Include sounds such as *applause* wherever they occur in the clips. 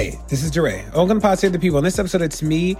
Hey, this is DeRay. Ogun Pod Save the People. In this episode, it's me,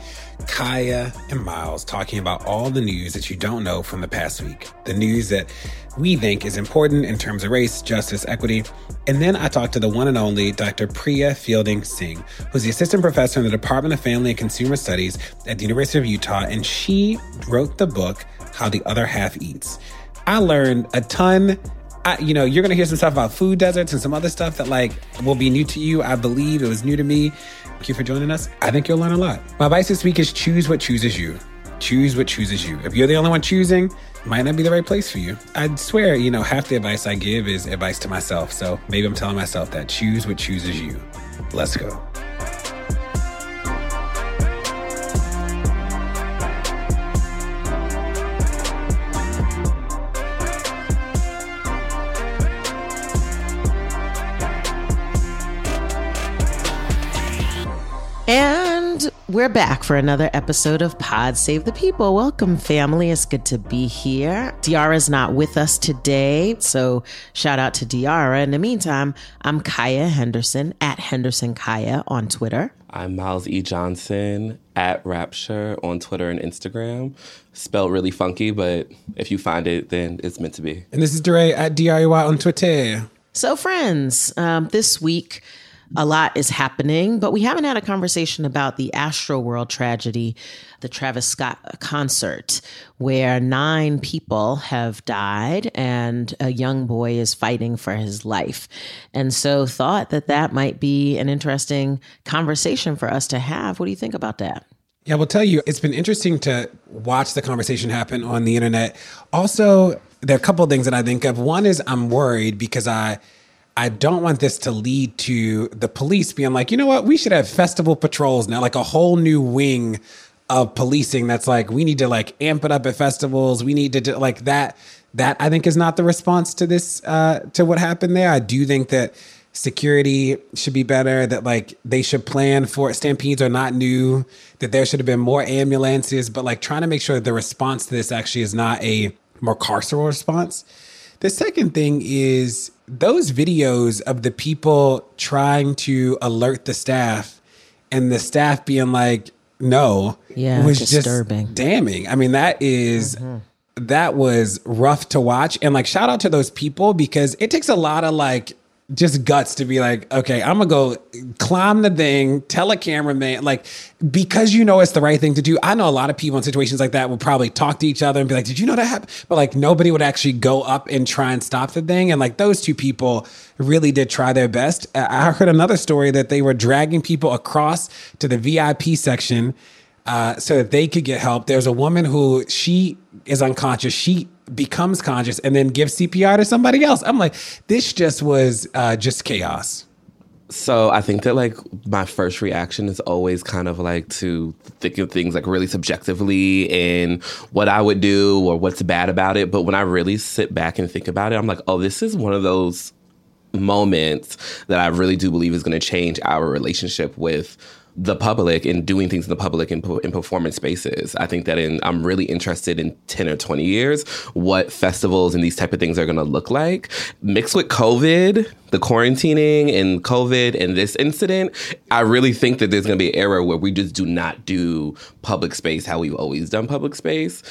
Kaya, and Miles talking about all the news that you don't know from the past week. The news that we think is important in terms of race, justice, equity. And then I talked to the one and only Dr. Priya Fielding Singh, who's the assistant professor in the Department of Family and Consumer Studies at the University of Utah. And she wrote the book, How the Other Half Eats. I learned a ton I, you know, you're going to hear some stuff about food deserts and some other stuff that like will be new to you. I believe it was new to me. Thank you for joining us. I think you'll learn a lot. My advice this week is choose what chooses you. Choose what chooses you. If you're the only one choosing, might not be the right place for you. I'd swear, you know, half the advice I give is advice to myself. So maybe I'm telling myself that choose what chooses you. Let's go. And we're back for another episode of Pod Save the People. Welcome, family. It's good to be here. Diarra's not with us today, so shout out to Diarra. In the meantime, I'm Kaya Henderson at Henderson Kaya on Twitter. I'm Miles E. Johnson at Rapture on Twitter and Instagram. Spelled really funky, but if you find it, then it's meant to be. And this is DeRay at DRY on Twitter. So, friends, um, this week, a lot is happening, but we haven't had a conversation about the Astroworld tragedy, the Travis Scott concert, where nine people have died and a young boy is fighting for his life. And so, thought that that might be an interesting conversation for us to have. What do you think about that? Yeah, I will tell you, it's been interesting to watch the conversation happen on the internet. Also, there are a couple of things that I think of. One is I'm worried because I I don't want this to lead to the police being like, you know what, we should have festival patrols now, like a whole new wing of policing that's like, we need to like amp it up at festivals. We need to do like that. That I think is not the response to this, uh, to what happened there. I do think that security should be better, that like they should plan for stampedes are not new, that there should have been more ambulances, but like trying to make sure that the response to this actually is not a more carceral response. The second thing is those videos of the people trying to alert the staff and the staff being like, no, yeah, was disturbing. just damning. I mean, that is, Mm-hmm. that was rough to watch. And like, shout out to those people because it takes a lot of like, just guts to be like, okay, I'm gonna go climb the thing, tell a cameraman, like, because you know it's the right thing to do. I know a lot of people in situations like that will probably talk to each other and be like, did you know that happened? But like, nobody would actually go up and try and stop the thing. And like, those two people really did try their best. I heard another story that they were dragging people across to the VIP section uh, so that they could get help. There's a woman who she is unconscious. She becomes conscious and then gives CPR to somebody else. I'm like, this just was uh, just chaos. So I think that like my first reaction is always kind of like to think of things like really subjectively and what I would do or what's bad about it. But when I really sit back and think about it, I'm like, oh, this is one of those moments that I really do believe is going to change our relationship with the public and doing things in the public and in performance spaces. I think that in I'm really interested in 10 or 20 years what festivals and these type of things are going to look like mixed with COVID, the quarantining and COVID and this incident. I really think that there's going to be an era where we just do not do public space how we've always done public space.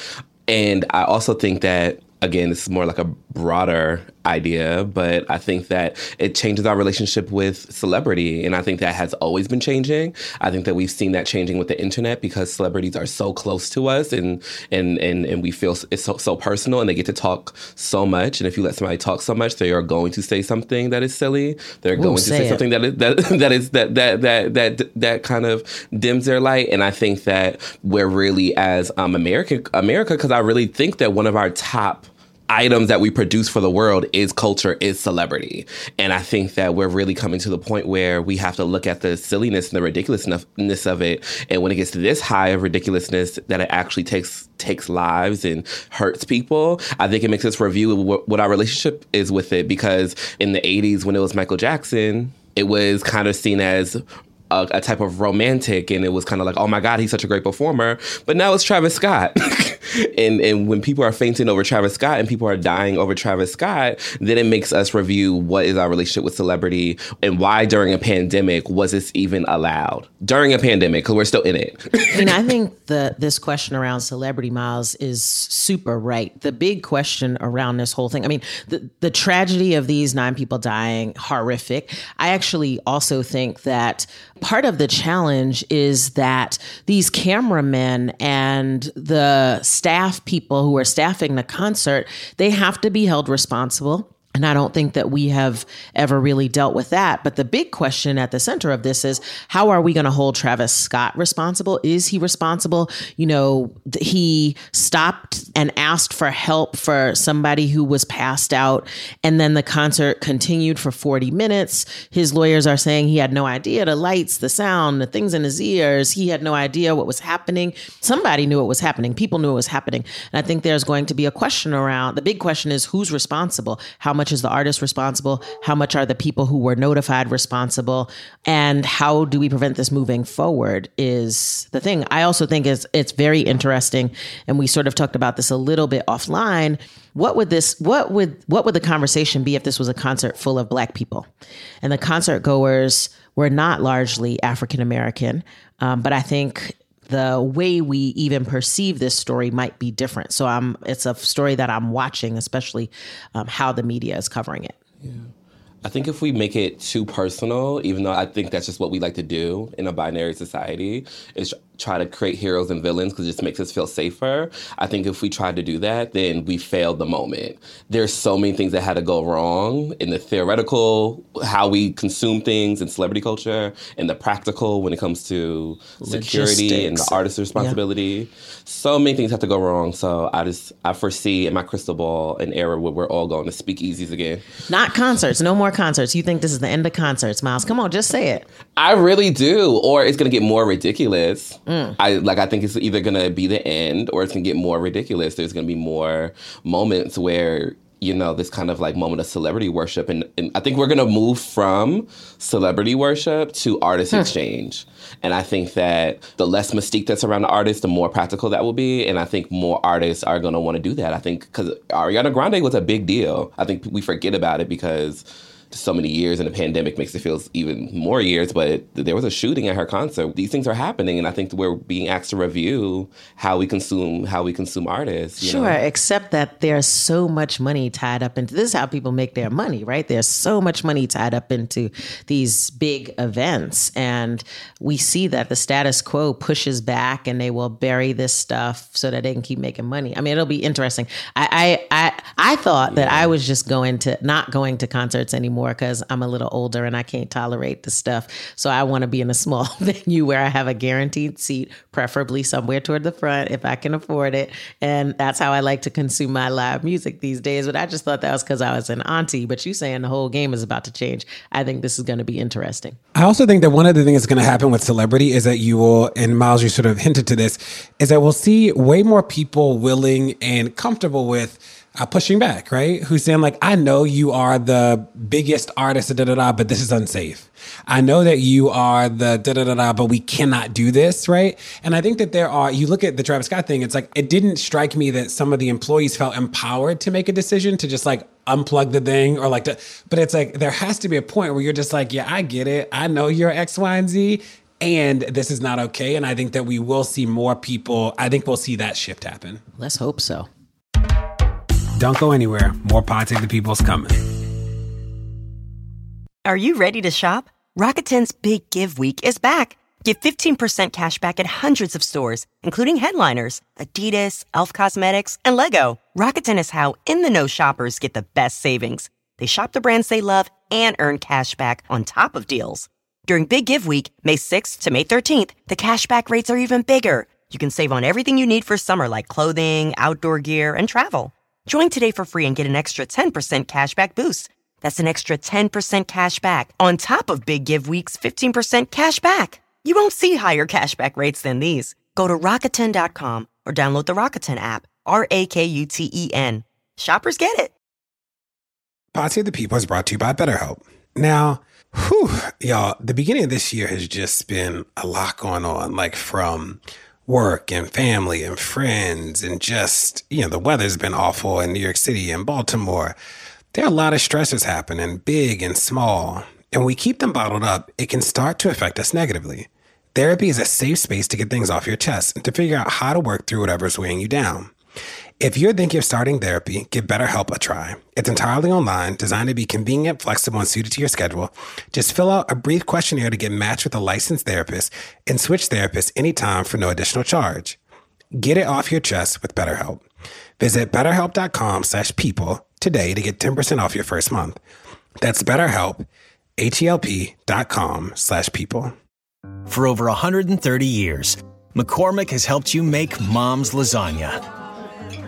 And I also think that again, this is more like a broader idea, but I think that it changes our relationship with celebrity. And I think that has always been changing. I think that we've seen that changing with the internet because celebrities are so close to us and and and, and we feel it's so, so personal and they get to talk so much. And if you let somebody talk so much, they are going to say something that is silly. They're Ooh, going to say it. something that is that *laughs* that is that that that that that kind of dims their light. And I think that we're really as um American America, because I really think that one of our top items that we produce for the world is culture, is celebrity. And I think that we're really coming to the point where we have to look at the silliness and the ridiculousness of it. And when it gets to this high of ridiculousness, that it actually takes takes lives and hurts people. I think it makes us review what, what our relationship is with it because in the 80s when it was Michael Jackson, it was kind of seen as a, a, type of romantic and it was kind of like oh my god he's such a great performer. But now it's travis scott. *laughs* And and when people are fainting over travis scott and people are dying over travis scott then it makes us review what is our relationship with celebrity and why during a pandemic was this even allowed? During a pandemic because we're still in it. I mean i *laughs* think the this question around celebrity miles is super right. The big question around this whole thing i mean the, the tragedy of these nine people dying horrific. I actually also think that part of the challenge is that these cameramen and the staff people who are staffing the concert, they have to be held responsible and I don't think that we have ever really dealt with that. But the big question at the center of this is how are we going to hold Travis Scott responsible? Is he responsible? You know, he stopped and asked for help for somebody who was passed out, and then the concert continued for 40 minutes. His lawyers are saying he had no idea the lights, the sound, the things in his ears. He had no idea what was happening. Somebody knew what was happening. People knew what was happening. And I think there's going to be a question around the big question is who's responsible? How much is the artist responsible? How much are the people who were notified responsible? And how do we prevent this moving forward is the thing. I also think it's it's very interesting, and we sort of talked about this a little bit offline. What would this what would what would the conversation be if this was a concert full of black people? And the concert goers were not largely African American. Um, but I think the way we even perceive this story might be different. So I'm it's a story that I'm watching, especially um, how the media is covering it. Yeah. I think if we make it too personal, even though I think that's just what we like to do in a binary society, is try to create heroes and villains because it just makes us feel safer. I think if we tried to do that, then we failed the moment. There's so many things that had to go wrong in the theoretical, how we consume things in celebrity culture, and the practical when it comes to security Logistics. and the artist's responsibility. Yeah. So many things have to go wrong. So I just I foresee in my crystal ball an era where we're all going to speakeasies again. Not concerts. No more concerts. You think this is the end of concerts, Miles? Come on, just say it. I really do. Or it's gonna get more ridiculous. Mm. I like. I think it's either gonna be the end or it's gonna get more ridiculous. There's gonna be more moments where you know this kind of like moment of celebrity worship, and, and I think we're gonna move from celebrity worship to artist hmm. exchange. And I think that the less mystique that's around the artist, the more practical that will be. And I think more artists are gonna want to do that. I think because Ariana Grande was a big deal. I think we forget about it because so many years and the pandemic makes it feel even more years but there was a shooting at her concert. These things are happening and i think we're being asked to review how we consume how we consume artists sure know? except that there's so much money tied up into this is how people make their money right? There's so much money tied up into these big events and we see that the status quo pushes back and they will bury this stuff so that they can keep making money. I mean it'll be interesting. I i i, I thought yeah. that i was just going to not going to concerts anymore anymore because I'm a little older and I can't tolerate the stuff. So I want to be in a small *laughs* venue where I have a guaranteed seat, preferably somewhere toward the front if I can afford it. And that's how I like to consume my live music these days. But I just thought that was because I was an auntie. But you saying the whole game is about to change. I think this is going to be interesting. I also think that one of the things that's going to happen with celebrity is that you will, and Miles, you sort of hinted to this, is that we'll see way more people willing and comfortable with uh, pushing back, right? Who's saying like, I know you are the biggest artist, da da da, but this is unsafe. I know that you are the da da da da, but we cannot do this, right? And I think that there are. You look at the Travis Scott thing. It's like it didn't strike me that some of the employees felt empowered to make a decision to just like unplug the thing or like to. But it's like there has to be a point where you're just like, yeah, I get it. I know you're X, Y, and Z. And this is not okay. And I think that we will see more people. I think we'll see that shift happen. Let's hope so. Don't go anywhere. More Pod Save the People's coming. Are you ready to shop? Rakuten's Big Give Week is back. Get 15% cash back at hundreds of stores, including headliners, Adidas, Elf Cosmetics, and Lego. Rakuten is how in the know shoppers get the best savings. They shop the brands they love and earn cash back on top of deals. During Big Give Week, May 6th to May 13th, the cashback rates are even bigger. You can save on everything you need for summer, like clothing, outdoor gear, and travel. Join today for free and get an extra 10% cashback boost. That's an extra 10% cash back on top of Big Give Week's 15% cash back. You won't see higher cashback rates than these. Go to Rakuten.com or download the Rakuten app. R A K U T E N. Shoppers get it. Pod Save the People is brought to you by BetterHelp. Now, whew, y'all, the beginning of this year has just been a lot going on, like from work and family and friends, and just, you know, the weather's been awful in New York City and Baltimore. There are a lot of stressors happening, big and small. And we keep them bottled up, it can start to affect us negatively. Therapy is a safe space to get things off your chest and to figure out how to work through whatever's weighing you down. If you're thinking of starting therapy, give BetterHelp a try. It's entirely online, designed to be convenient, flexible, and suited to your schedule. Just fill out a brief questionnaire to get matched with a licensed therapist and switch therapists anytime for no additional charge. Get it off your chest with BetterHelp. Visit betterhelp.com slash people today to get 10% off your first month. That's BetterHelp, H-E-L-P dot com slash people. For over 130 years, McCormick has helped you make mom's lasagna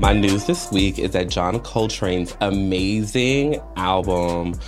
My news this week is that John Coltrane's amazing album,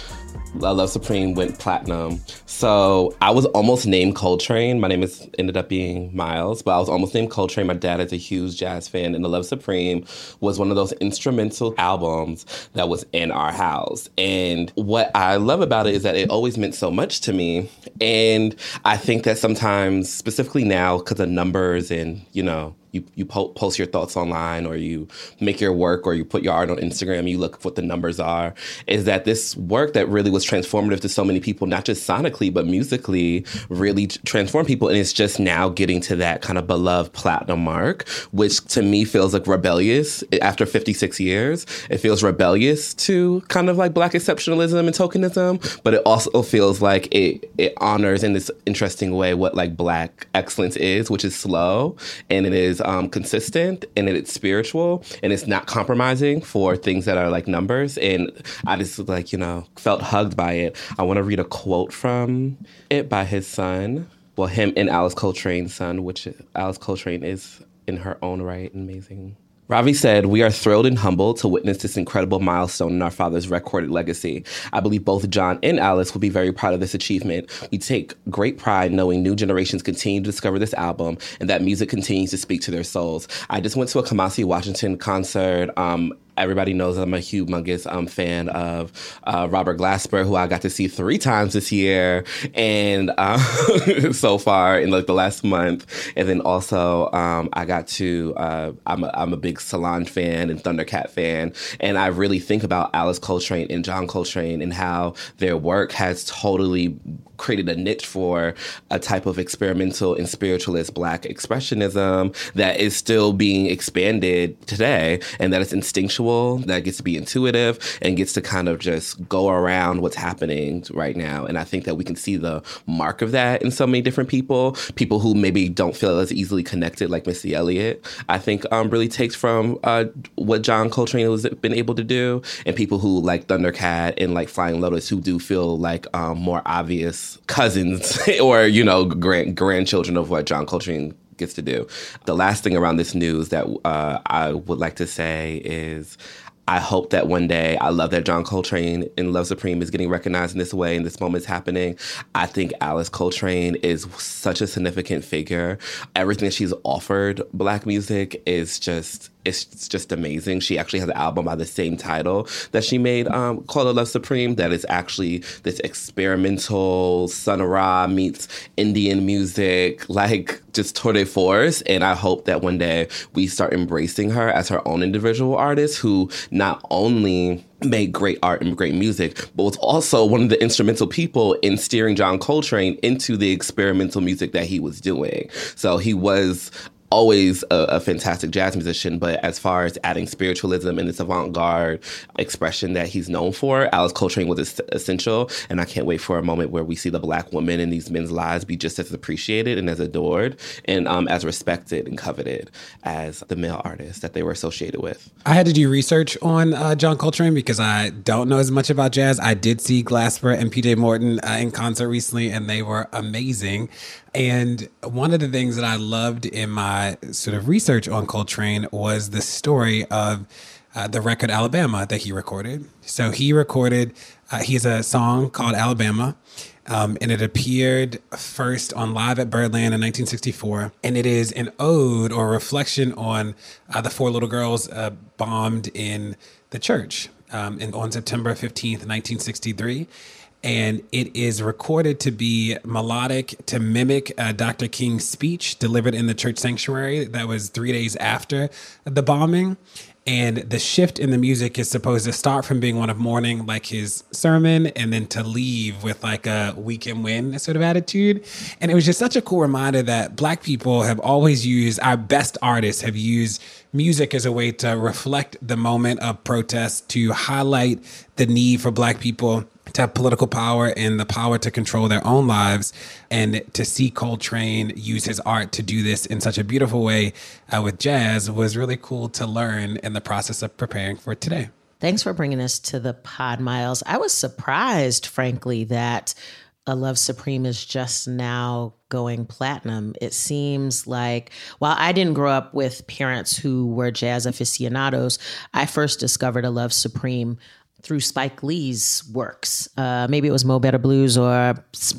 A Love Supreme, went platinum. So I was almost named Coltrane. My name is ended up being Miles, but I was almost named Coltrane. My dad is a huge jazz fan, and The Love Supreme was one of those instrumental albums that was in our house. And what I love about it is that it always meant so much to me. And I think that sometimes, specifically now, because of numbers and, you know, you, you po- post your thoughts online or you make your work or you put your art on Instagram, you look what the numbers are, is that this work that really was transformative to so many people, not just sonically, but musically, really transformed people. And it's just now getting to that kind of beloved platinum mark, which to me feels like rebellious after 56 years. It feels rebellious to kind of like black exceptionalism and tokenism, but it also feels like it, it honors in this interesting way what like black excellence is, which is slow and it is um, consistent and it's spiritual and it's not compromising for things that are like numbers. And I just like, you know, felt hugged by it. I want to read a quote from it by his son. Well, him and Alice Coltrane's son, which Alice Coltrane is in her own right amazing Ravi said, We are thrilled and humbled to witness this incredible milestone in our father's recorded legacy. I believe both John and Alice will be very proud of this achievement. We take great pride knowing new generations continue to discover this album and that music continues to speak to their souls. I just went to a Kamasi Washington concert um, everybody knows I'm a humongous um, fan of uh, Robert Glasper, who I got to see three times this year, and uh, *laughs* so far in like the last month. And then also um, I got to uh, I'm a, I'm a big Solange fan and Thundercat fan, and I really think about Alice Coltrane and John Coltrane and how their work has totally created a niche for a type of experimental and spiritualist black expressionism that is still being expanded today and that is instinctual that gets to be intuitive and gets to kind of just go around what's happening right now. And i think that we can see the mark of that in so many different people people who maybe don't feel as easily connected like missy elliott i think um, really takes from uh, what john coltrane has been able to do and people who like thundercat and like flying lotus who do feel like um, more obvious cousins *laughs* or you know grand grandchildren of what John Coltrane gets to do. The last thing around this news that uh, I would like to say is. I hope that one day, I love that John Coltrane in Love Supreme is getting recognized in this way and this moment is happening. I think Alice Coltrane is such a significant figure. Everything that she's offered Black music is just it's just amazing. She actually has an album by the same title that she made um, called Love Supreme that is actually this experimental Sun Ra meets Indian music, *laughs* like just tour de force. And I hope that one day we start embracing her as her own individual artist who not only made great art and great music, but was also one of the instrumental people in steering John Coltrane into the experimental music that he was doing. So he was always a, a, fantastic jazz musician, but as far as adding spiritualism and this avant garde expression that he's known for, Alice Coltrane was essential. And I can't wait for a moment where we see the black woman in these men's lives be just as appreciated and as adored and um, as respected and coveted as the male artists that they were associated with. I had to do research on uh, John Coltrane because I don't know as much about jazz. I did see Glasper and PJ Morton uh, in concert recently, and they were amazing. And one of the things that I loved in my sort of research on Coltrane was the story of uh, the record Alabama that he recorded. So he recorded, uh, he has a song called Alabama. Um, and it appeared first on Live at Birdland in 1964. And it is an ode or reflection on uh, the four little girls uh, bombed in the church um, in, on September 15th, 1963 and it is recorded to be melodic to mimic uh, Dr. King's speech delivered in the church sanctuary that was three days after the bombing. And the shift in the music is supposed to start from being one of mourning, like his sermon, and then to leave with like a we can win sort of attitude. And it was just such a cool reminder that Black people have always used, our best artists have used music as a way to reflect the moment of protest, to highlight the need for Black people to have political power and the power to control their own lives. And to see Coltrane use his art to do this in such a beautiful way uh, with jazz was really cool to learn in the process of preparing for today. Thanks for bringing us to the pod, Miles. I was surprised, frankly, that a Love Supreme is just now going platinum. It seems like, while I didn't grow up with parents who were jazz aficionados, I first discovered a Love Supreme through Spike Lee's works. Uh, maybe it was Mo Better Blues or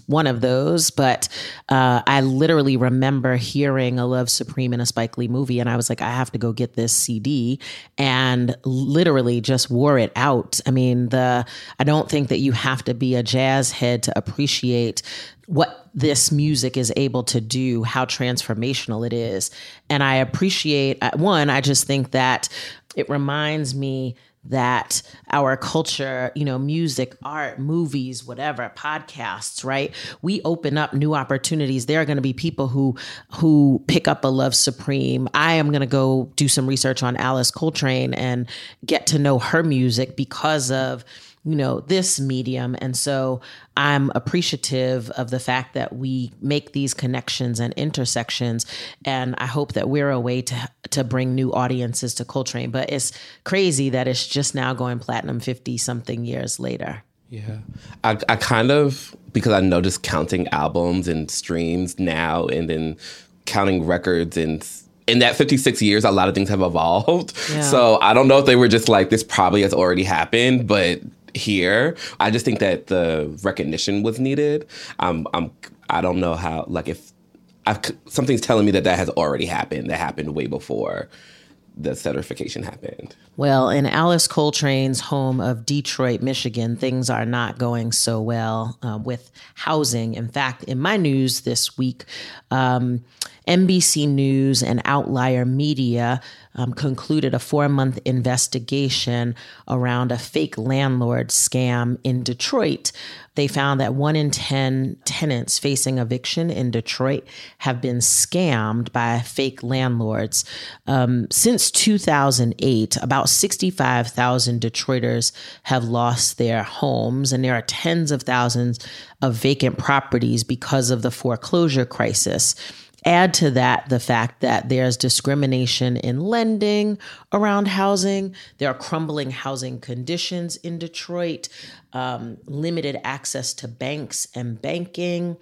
one of those, but uh, I literally remember hearing A Love Supreme in a Spike Lee movie, and I was like, I have to go get this CD, and literally just wore it out. I mean, the I don't think that you have to be a jazz head to appreciate what this music is able to do, how transformational it is. And I appreciate, uh, one, I just think that it reminds me that our culture, you know, music, art, movies, whatever, podcasts, right? We open up new opportunities. There are going to be people who who pick up a Love Supreme. I am going to go do some research on Alice Coltrane and get to know her music because of you know this medium. And so i'm appreciative of the fact that we make these connections and intersections. And i hope that we're a way to to bring new audiences to coltrane. But it's crazy that it's just now going platinum 50 something years later. Yeah. I, I kind of because i noticed counting albums and streams now and then counting records and in that 56 years, a lot of things have evolved. Yeah. So I don't know if they were just like, this probably has already happened, but here. I just think that the recognition was needed. Um, I'm I don't know how like if I've, something's telling me that that has already happened. That happened way before the certification happened. Well, in Alice Coltrane's home of Detroit, Michigan, things are not going so well uh, with housing. In fact, in my news this week, um, NBC News and Outlier Media um, concluded a four month investigation around a fake landlord scam in Detroit. They found that one in 10 tenants facing eviction in Detroit have been scammed by fake landlords. Um, since 2008, about 65,000 Detroiters have lost their homes, and there are tens of thousands of vacant properties because of the foreclosure crisis. Add to that the fact that there's discrimination in lending around housing. There are crumbling housing conditions in Detroit, um, limited access to banks and banking,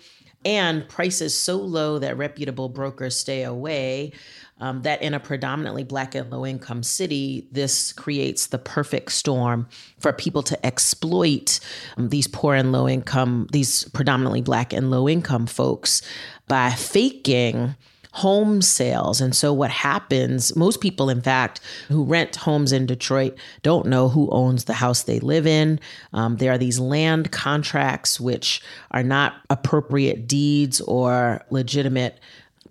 and prices so low that reputable brokers stay away. Um, that in a predominantly black and low income city, this creates the perfect storm for people to exploit um, these poor and low income, these predominantly black and low income folks by faking home sales. And so, what happens, most people, in fact, who rent homes in Detroit don't know who owns the house they live in. Um, there are these land contracts, which are not appropriate deeds or legitimate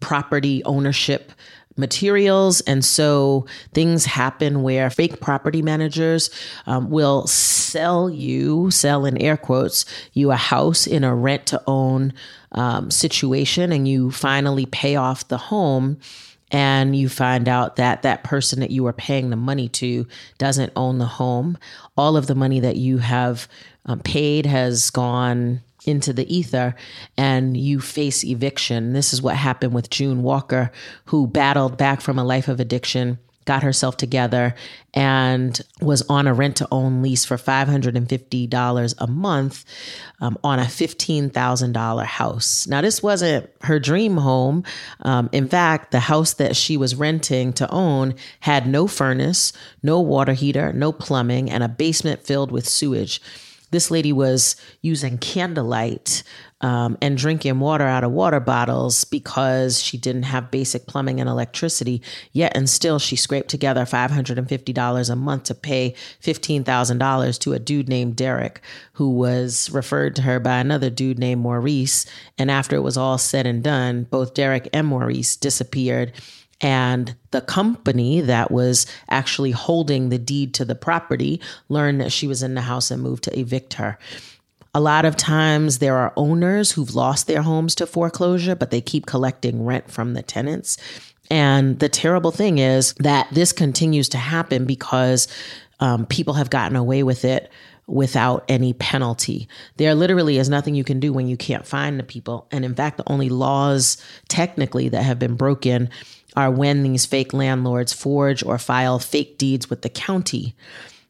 property ownership materials. And so things happen where fake property managers um, will sell you, sell in air quotes, you a house in a rent to own um, situation, and you finally pay off the home and you find out that that person that you are paying the money to doesn't own the home. All of the money that you have um, paid has gone into the ether and you face eviction. This is what happened with June Walker, who battled back from a life of addiction got herself together and was on a rent to own lease for $550 a month um, on a $15,000 house. Now, this wasn't her dream home. Um, in fact, the house that she was renting to own had no furnace, no water heater, no plumbing, and a basement filled with sewage. This lady was using candlelight um, and drinking water out of water bottles because she didn't have basic plumbing and electricity. Yet and still, she scraped together $550 a month to pay $15,000 to a dude named Derek, who was referred to her by another dude named Maurice. And after it was all said and done, both Derek and Maurice disappeared. And the company that was actually holding the deed to the property learned that she was in the house and moved to evict her. A lot of times there are owners who've lost their homes to foreclosure, but they keep collecting rent from the tenants. And the terrible thing is that this continues to happen because um, people have gotten away with it without any penalty. There literally is nothing you can do when you can't find the people. And in fact, the only laws technically that have been broken are when these fake landlords forge or file fake deeds with the county.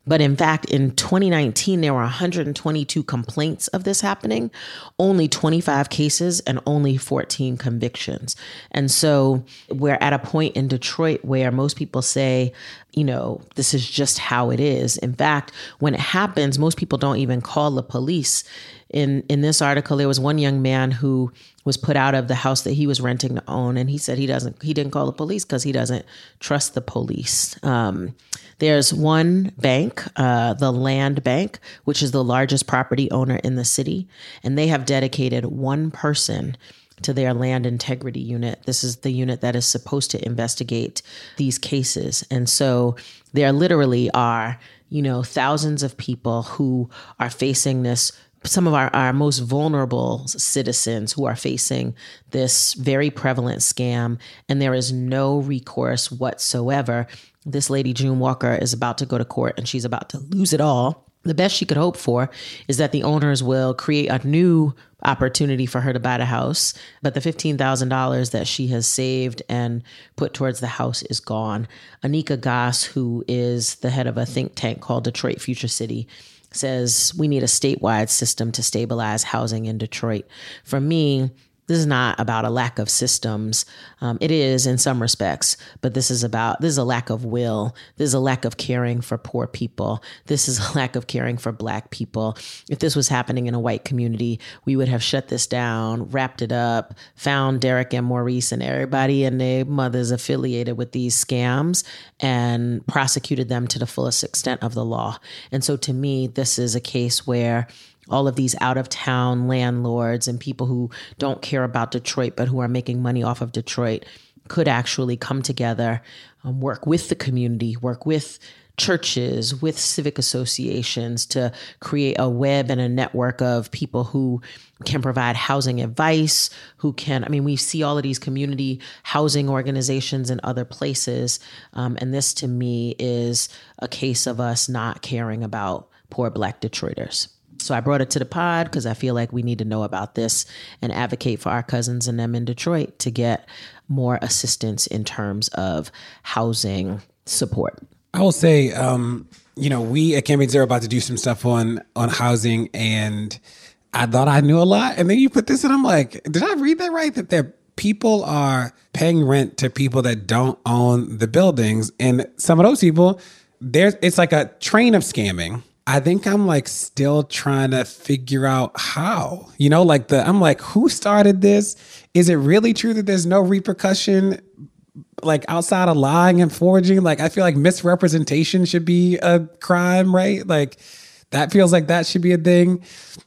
But in fact, in 2019, there were 122 complaints of this happening, only 25 cases, and only 14 convictions. And so we're at a point in Detroit where most people say, you know, this is just how it is. In fact, when it happens, most people don't even call the police. In in this article, there was one young man who was put out of the house that he was renting to own, and he said he doesn't he didn't call the police because he doesn't trust the police. Um, there's one bank, uh, the Land Bank, which is the largest property owner in the city, and they have dedicated one person to their land integrity unit. This is the unit that is supposed to investigate these cases. And so there literally are, you know, thousands of people who are facing this some of our, our most vulnerable citizens who are facing this very prevalent scam, and there is no recourse whatsoever. This lady, June Walker, is about to go to court and she's about to lose it all. The best she could hope for is that the owners will create a new opportunity for her to buy the house, but the $15,000 that she has saved and put towards the house is gone. Anika Goss, who is the head of a think tank called Detroit Future City, says we need a statewide system to stabilize housing in Detroit. For me, this is not about a lack of systems. Um, it is in some respects, but this is about this is a lack of will. This is a lack of caring for poor people. This is a lack of caring for black people. If this was happening in a white community, we would have shut this down, wrapped it up, found Derek and Maurice and everybody and their mothers affiliated with these scams and prosecuted them to the fullest extent of the law. And so to me, this is a case where all of these out of town landlords and people who don't care about Detroit but who are making money off of Detroit could actually come together, um, work with the community, work with churches, with civic associations to create a web and a network of people who can provide housing advice, who can, I mean, we see all of these community housing organizations in other places. Um, and this to me is a case of us not caring about poor Black Detroiters. So I brought it to the pod because I feel like we need to know about this and advocate for our cousins and them in Detroit to get more assistance in terms of housing support. I will say, um, you know, we at Campaign Zero about to do some stuff on on housing, and I thought I knew a lot, and then you put this, and I'm like, did I read that right? That there people are paying rent to people that don't own the buildings, and some of those people, there's it's like a train of scamming I think I'm like still trying to figure out how. You know, like the I'm like, who started this? Is it really true that there's no repercussion like outside of lying and forging? Like I feel like misrepresentation should be a crime, right? Like that feels like that should be a thing.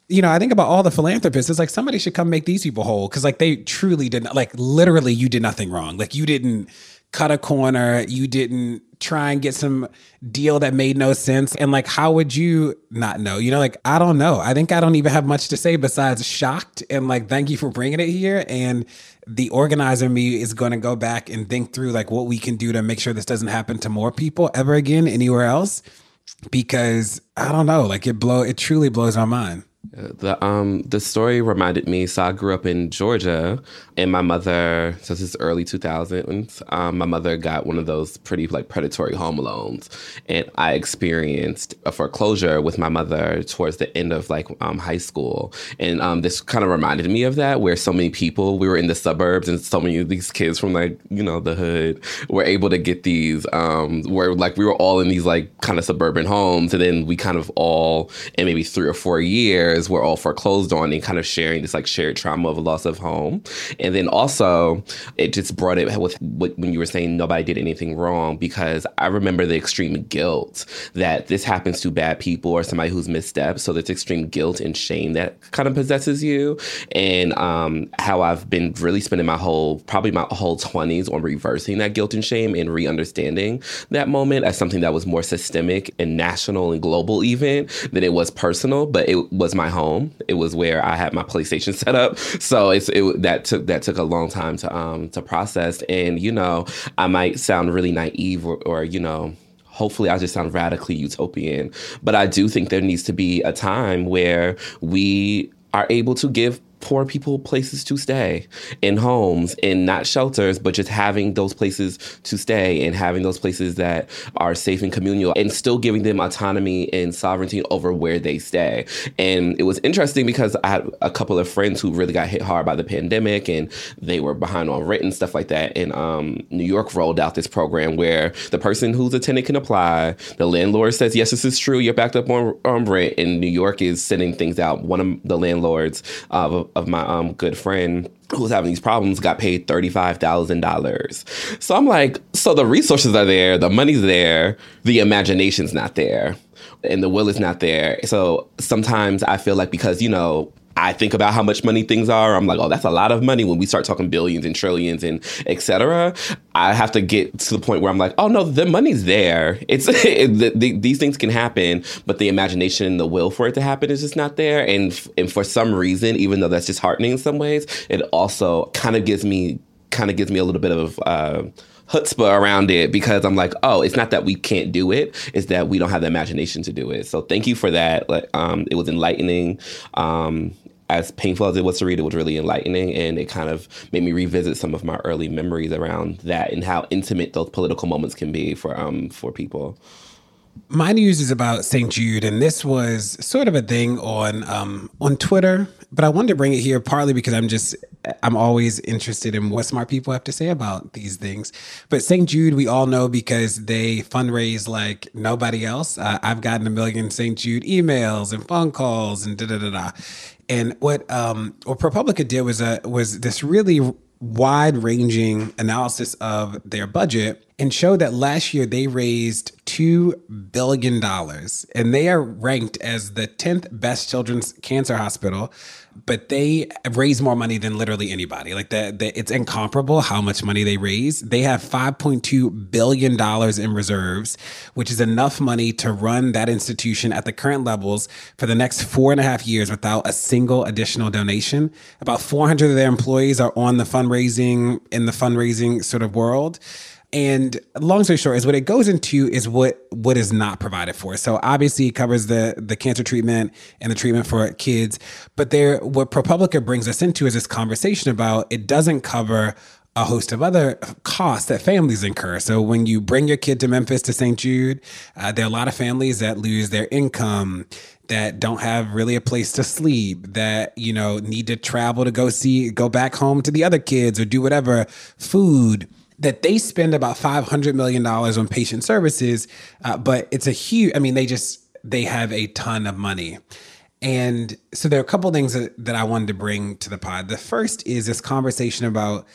You know, I think about all the philanthropists. It's like somebody should come make these people whole because, like, they truly did not, like, literally, you did nothing wrong. Like, you didn't cut a corner. You didn't try and get some deal that made no sense. And like, how would you not know? You know, like, I don't know. I think I don't even have much to say besides shocked and like, thank you for bringing it here. And the organizer me is going to go back and think through like what we can do to make sure this doesn't happen to more people ever again anywhere else. Because I don't know, like it blow, it truly blows my mind. The um the story reminded me. So I grew up in Georgia, and my mother. So this is early two thousands. Um, my mother got one of those pretty like predatory home loans, and I experienced a foreclosure with my mother towards the end of like um, high school, and um, this kind of reminded me of that, where so many people we were in the suburbs, and so many of these kids from like you know the hood were able to get these. Um, where like we were all in these like kind of suburban homes, and then we kind of all in maybe three or four years were all foreclosed on and kind of sharing this like shared trauma of a loss of home. And then also, it just brought it with when you were saying nobody did anything wrong because I remember the extreme guilt that this happens to bad people or somebody who's misstepped. So there's extreme guilt and shame that kind of possesses you. And um, how I've been really spending my whole, probably my whole 20s on reversing that guilt and shame and re understanding that moment as something that was more systemic and national and global, even than it was personal. But it was my home. It was where I had my PlayStation set up. So it's it, that took that took a long time to um to process. And you know, I might sound really naive or, or you know hopefully I just sound radically utopian, but I do think there needs to be a time where we are able to give poor people places to stay in homes in not shelters but just having those places to stay and having those places that are safe and communal and still giving them autonomy and sovereignty over where they stay. And it was interesting because i had a couple of friends who really got hit hard by the pandemic and they were behind on rent and stuff like that. And um, new york rolled out this program where the person who's a tenant can apply. The landlord says yes this is true. You're backed up on, on rent. And new york is sending things out. One of the landlords uh, of my um, good friend who was having these problems got paid $35,000. So I'm like, so the resources are there, the money's there, the imagination's not there, and the will is not there. So sometimes I feel like because, you know, I think about how much money things are. I'm like, oh, that's a lot of money when we start talking billions and trillions and etc. I have to get to the point where I'm like, oh no, the money's there. It's *laughs* it, the, the, these things can happen, but the imagination and the will for it to happen is just not there. And and for some reason, even though that's disheartening in some ways, it also kind of gives me kind of gives me a little bit of. Uh, chutzpah around it because I'm like, oh, it's not that we can't do it; it's that we don't have the imagination to do it. So thank you for that. Like, um, it was enlightening. Um, as painful as it was to read, it was really enlightening, and it kind of made me revisit some of my early memories around that and how intimate those political moments can be for um for people. My news is about St. Jude, and this was sort of a thing on um, on Twitter. But I wanted to bring it here partly because I'm just I'm always interested in what smart people have to say about these things. But St. Jude, we all know because they fundraise like nobody else. Uh, I've gotten a million St. Jude emails and phone calls and da da da da. And what um, what ProPublica did was a was this really wide ranging analysis of their budget and showed that last year they raised $2 billion and they are ranked as the 10th best children's cancer hospital but they raise more money than literally anybody. Like that, it's incomparable how much money they raise. They have 5.2 billion dollars in reserves, which is enough money to run that institution at the current levels for the next four and a half years without a single additional donation. About 400 of their employees are on the fundraising in the fundraising sort of world. And long story short is what it goes into is what what is not provided for. So obviously it covers the the cancer treatment and the treatment for kids, but there what ProPublica brings us into is this conversation about it doesn't cover a host of other costs that families incur. So when you bring your kid to Memphis to St. Jude, uh, there are a lot of families that lose their income that don't have really a place to sleep that you know need to travel to go see go back home to the other kids or do whatever food that they spend about $500 million on patient services, uh, but it's a huge, I mean, they just, they have a ton of money. And so there are a couple things that, that I wanted to bring to the pod. The first is this conversation about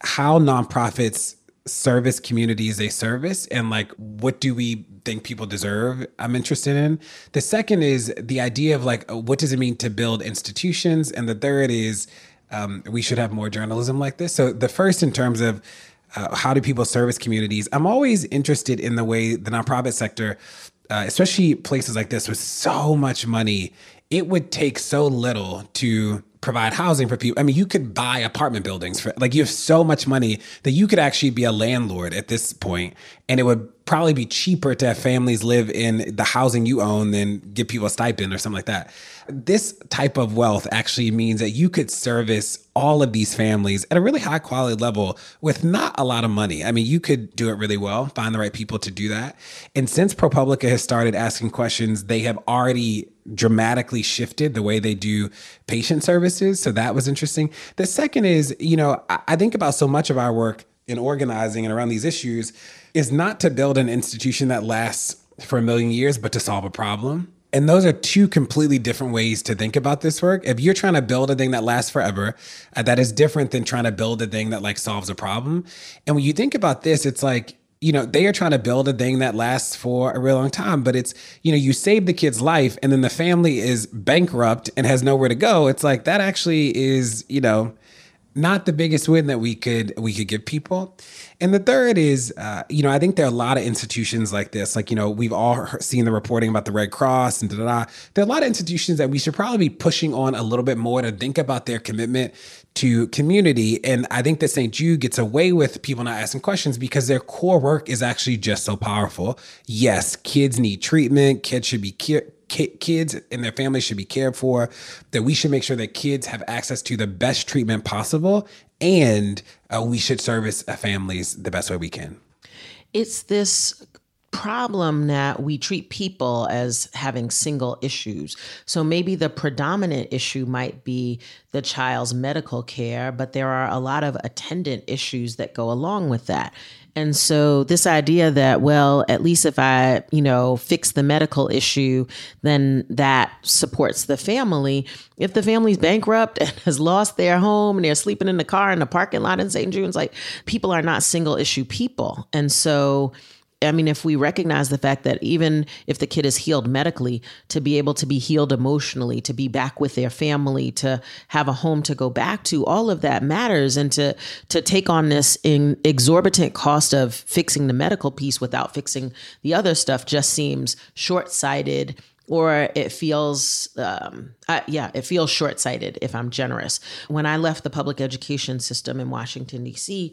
how nonprofits service communities they service and like what do we think people deserve i'm interested in the second is the idea of like what does it mean to build institutions and the third is um, we should have more journalism like this so the first in terms of uh, how do people service communities? I'm always interested in the way the nonprofit sector uh, especially places like this with so much money it would take so little to provide housing for people. I mean, you could buy apartment buildings for like you have so much money that you could actually be a landlord at this point, and it would probably be cheaper to have families live in the housing you own than give people a stipend or something like that. This type of wealth actually means that you could service all of these families at a really high quality level with not a lot of money. I mean, you could do it really well, find the right people to do that. And since ProPublica has started asking questions, they have already dramatically shifted the way they do patient services. So that was interesting. The second is, you know, I think about so much of our work in organizing and around these issues is not to build an institution that lasts for a million years, but to solve a problem. And those are two completely different ways to think about this work. If you're trying to build a thing that lasts forever, uh, that is different than trying to build a thing that like solves a problem. And when you think about this, it's like, you know, they are trying to build a thing that lasts for a real long time, but it's, you know, you save the kid's life and then the family is bankrupt and has nowhere to go. It's like that actually is, you know, not the biggest win that we could we could give people. And the third is, uh, you know, I think there are a lot of institutions like this. Like, you know, we've all seen the reporting about the Red Cross and da da. There are a lot of institutions that we should probably be pushing on a little bit more to think about their commitment to community. And I think that St. Jude gets away with people not asking questions because their core work is actually just so powerful. Yes, kids need treatment. Kids should be cured kids and their families should be cared for, that we should make sure that kids have access to the best treatment possible, and uh, we should service families the best way we can. It's this problem that we treat people as having single issues. So maybe the predominant issue might be the child's medical care, but there are a lot of attendant issues that go along with that. And so this idea that, well, at least if I, you know, fix the medical issue, then that supports the family. If the family's bankrupt *laughs* and has lost their home and they're sleeping in the car in the parking lot in St. Jude's, like people are not single issue people. And so I mean, if we recognize the fact that even if the kid is healed medically, to be able to be healed emotionally, to be back with their family, to have a home to go back to, all of that matters. And to to take on this in exorbitant cost of fixing the medical piece without fixing the other stuff just seems short sighted or it feels um, uh, yeah it feels short-sighted if i'm generous when i left the public education system in washington d.c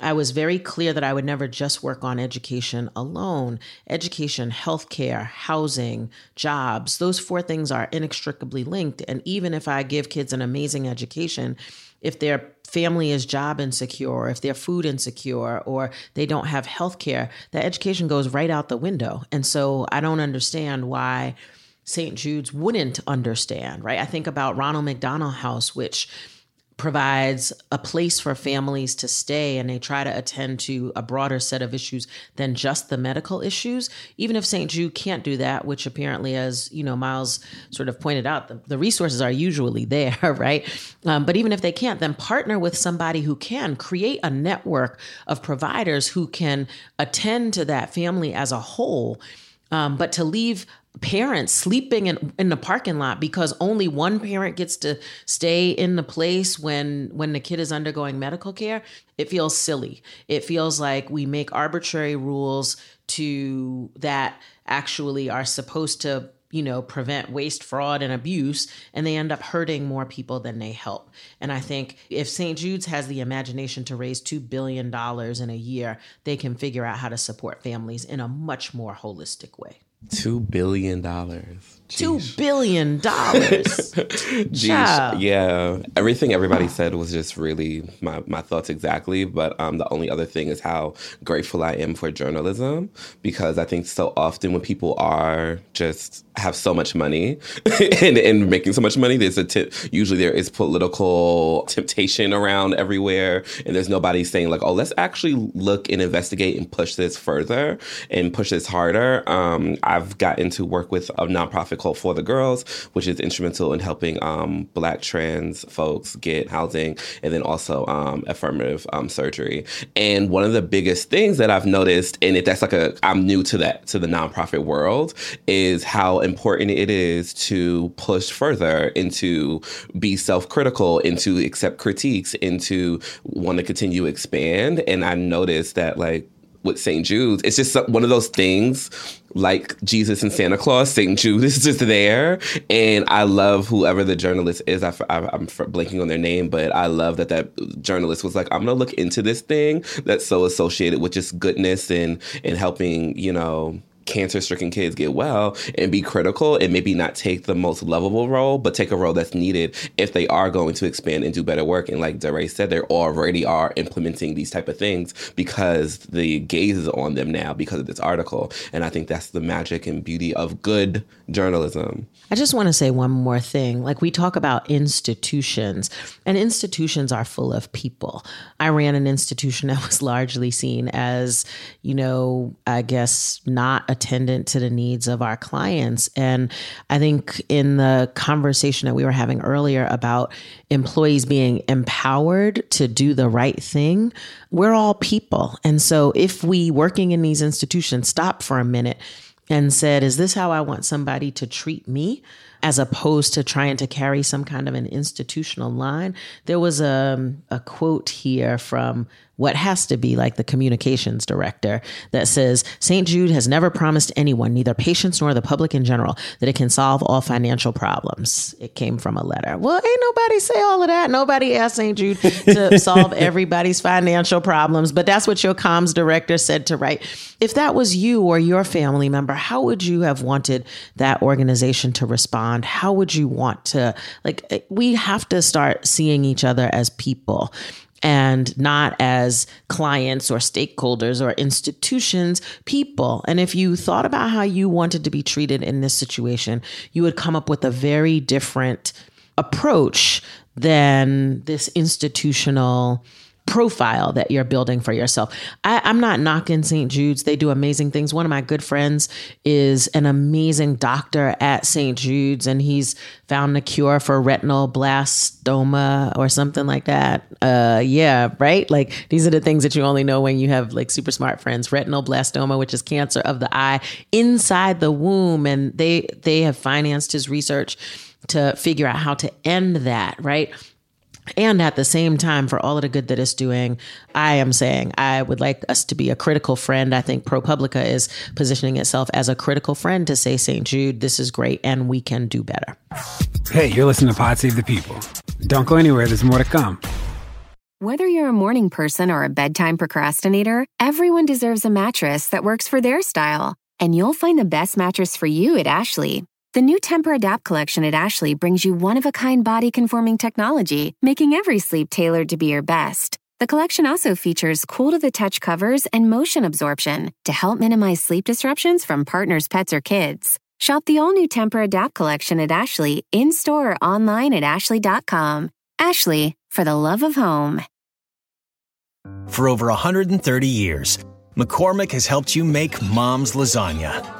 I was very clear that I would never just work on education alone. Education, healthcare, housing, jobs, those four things are inextricably linked. And even if I give kids an amazing education, if their family is job insecure, if they're food insecure, or they don't have healthcare, that education goes right out the window. And so I don't understand why St. Jude's wouldn't understand, right? I think about Ronald McDonald House, which provides a place for families to stay and they try to attend to a broader set of issues than just the medical issues. Even if st jude can't do that which apparently as you know Myles sort of pointed out the, the resources are usually there *laughs* right? Um, but even if they can't then partner with somebody who can create a network of providers who can attend to that family as a whole um, but to leave parents sleeping in, in the parking lot because only one parent gets to stay in the place when when the kid is undergoing medical care it feels silly. It feels like we make arbitrary rules to that actually are supposed to you know prevent waste fraud and abuse and they end up hurting more people than they help. And i think if st jude's has the imagination to raise 2 billion dollars in a year they can figure out how to support families in a much more holistic way Two billion dollars. Two billion *laughs* dollars. yeah. Everything everybody said was just really my, my thoughts exactly. But um, the only other thing is how grateful I am for journalism because I think so often when people are just have so much money *laughs* and, and making so much money, there's a tip. Usually there is political temptation around everywhere, and there's nobody saying like, "Oh, let's actually look and investigate and push this further and push this harder." Um, I've gotten to work with a nonprofit For the Girls, which is instrumental in helping um, Black trans folks get housing and then also um, affirmative um, surgery. And one of the biggest things that I've noticed, and it, that's like a, I'm new to that, to the nonprofit world, is how important it is to push further into be self critical, into accept critiques, into want to continue expand. And I noticed that, like, with St. Jude's. It's just one of those things like Jesus and Santa Claus. St. Jude is just there. And I love whoever the journalist is. I, am blanking on their name, but I love that that journalist was like, I'm going to look into this thing that's so associated with just goodness and, and helping, you know, cancer stricken kids get well and be critical and maybe not take the most lovable role, but take a role that's needed if they are going to expand and do better work. And like DeRay said, they already are implementing these type of things because the gaze is on them now because of this article. And I think that's the magic and beauty of good journalism. I just want to say one more thing. Like we talk about institutions, and institutions are full of people. I ran an institution *laughs* that was largely seen as, you know, I guess not attendant to the needs of our clients. And I think in the conversation that we were having earlier about employees being empowered to do the right thing, we're all people. And so if we working in these institutions stop for a minute and said, Is this how I want somebody to treat me? As opposed to trying to carry some kind of an institutional line. There was a, a quote here from what has to be like the communications director that says St. Jude has never promised anyone, neither patients nor the public in general, that it can solve all financial problems. It came from a letter. Well, ain't nobody say all of that. Nobody asked St. Jude to *laughs* solve everybody's financial problems, but that's what your comms director said to write. If that was you or your family member, how would you have wanted that organization to respond? How would you want to, like, eh, we have to start seeing each other as people and not as clients or stakeholders or institutions, people. And if you thought about how you wanted to be treated in this situation, you would come up with a very different approach than this institutional profile that you're building for yourself. I, am not knocking St. Jude's. They do amazing things. One of my good friends is an amazing doctor at St. Jude's, and he's found a cure for retinal blastoma or something like that. Uh, yeah, right? Like these are the things that you only know when you have like super smart friends. Retinal blastoma, which is cancer of the eye inside the womb. And they they have financed his research to figure out how to end that, right? And at the same time, for all of the good that it's doing, I am saying I would like us to be a critical friend. I think ProPublica is positioning itself as a critical friend to say, St. Jude, this is great and we can do better. Hey, you're listening to Pod Save the People. Don't go anywhere, there's more to come. Whether you're a morning person or a bedtime procrastinator, everyone deserves a mattress that works for their style. And you'll find the best mattress for you at Ashley. The new Tempur-Adapt collection at Ashley brings you one of a kind body conforming technology, making every sleep tailored to be your best. The collection also features cool to the touch covers and motion absorption to help minimize sleep disruptions from partners, pets, or kids. Shop the all new Tempur-Adapt collection at Ashley in store or online at Ashley.com. Ashley, for the love of home. For over 130 years, McCormick has helped you make mom's lasagna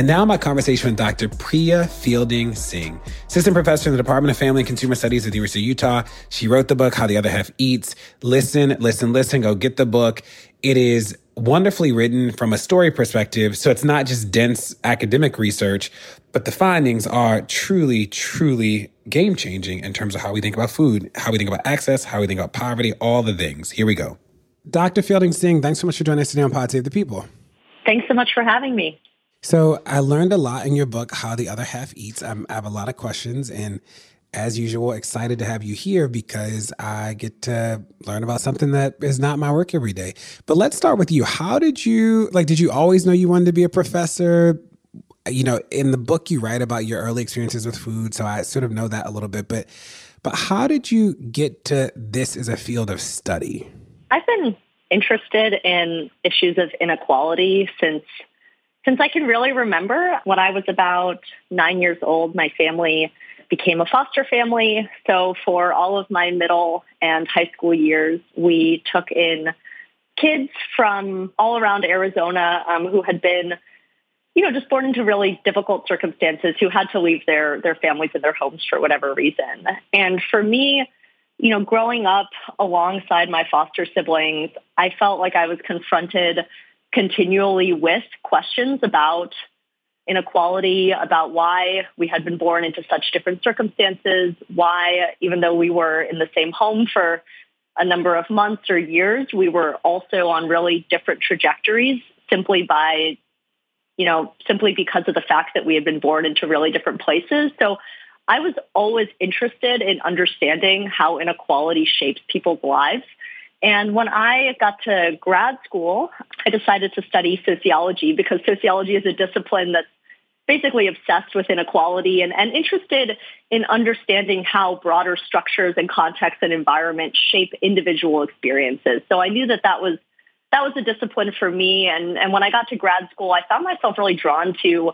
And now my conversation with Dr. Priya Fielding Singh, assistant professor in the Department of Family and Consumer Studies at the University of Utah. She wrote the book, How the Other Half Eats. Listen, listen, listen, go get the book. It is wonderfully written from a story perspective. So it's not just dense academic research, but the findings are truly, truly game changing in terms of how we think about food, how we think about access, how we think about poverty, all the things. Here we go. Dr. Fielding Singh, thanks so much for joining us today on Pod Save the People. Thanks so much for having me. So I learned a lot in your book, How the Other Half Eats. I'm, I have a lot of questions and as usual, excited to have you here because I get to learn about something that is not my work every day. But let's start with you. How did you like did you always know you wanted to be a professor? You know, in the book you write about your early experiences with food, so I sort of know that a little bit, but but how did you get to this as a field of study? I've been interested in issues of inequality since since I can really remember. When I was about 9 years old, my family became a foster family. So for all of my middle and high school years, we took in kids from all around Arizona um, who had been, you know, just born into really difficult circumstances, who had to leave their their families and their homes for whatever reason. And for me, you know, growing up alongside my foster siblings, I felt like I was confronted continually with questions about inequality, about why we had been born into such different circumstances, why, even though we were in the same home for a number of months or years, we were also on really different trajectories simply by, you know, simply because of the fact that we had been born into really different places. So I was always interested in understanding how inequality shapes people's lives. And when I got to grad school, I decided to study sociology because sociology is a discipline that's basically obsessed with inequality and, and interested in understanding how broader structures and contexts and environments shape individual experiences. So I knew that that was that was a discipline for me. And, and when I got to grad school, I found myself really drawn to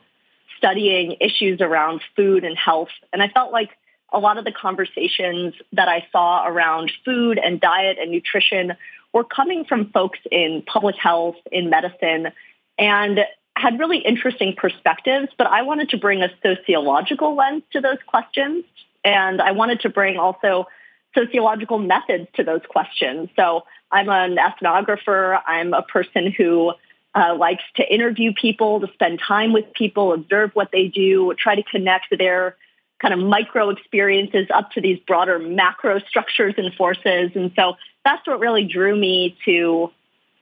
studying issues around food and health. And I felt like a lot of the conversations that I saw around food and diet and nutrition were coming from folks in public health, in medicine, and had really interesting perspectives, but I wanted to bring a sociological lens to those questions. And I wanted to bring also sociological methods to those questions. So I'm an ethnographer. I'm a person who uh, likes to interview people, to spend time with people, observe what they do, try to connect their kind of micro experiences up to these broader macro structures and forces. And so that's what really drew me to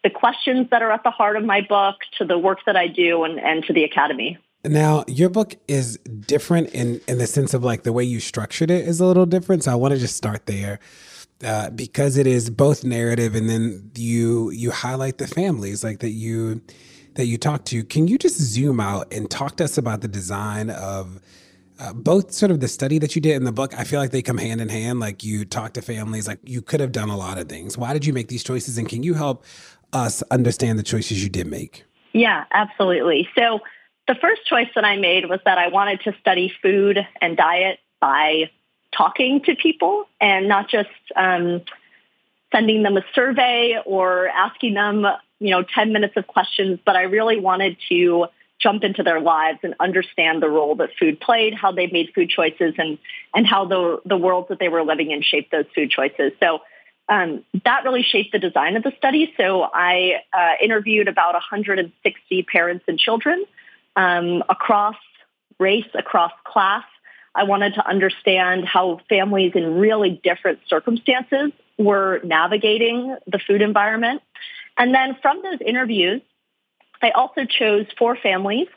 the questions that are at the heart of my book, to the work that I do, and, and to the Academy. Now, your book is different in, in the sense of like the way you structured it is a little different. So I want to just start there. Uh, because it is both narrative and then you you highlight the families like that you that you talk to. Can you just zoom out and talk to us about the design of uh, both sort of the study that you did in the book, I feel like they come hand in hand. Like you talk to families, like you could have done a lot of things. Why did you make these choices? And can you help us understand the choices you did make? Yeah, absolutely. So the first choice that I made was that I wanted to study food and diet by talking to people and not just um, sending them a survey or asking them, you know, 10 minutes of questions, but I really wanted to jump into their lives and understand the role that food played, how they made food choices, and and how the the world that they were living in shaped those food choices. So um, that really shaped the design of the study. So I uh, interviewed about 160 parents and children um, across race, across class. I wanted to understand how families in really different circumstances were navigating the food environment. And then from those interviews, I also chose four families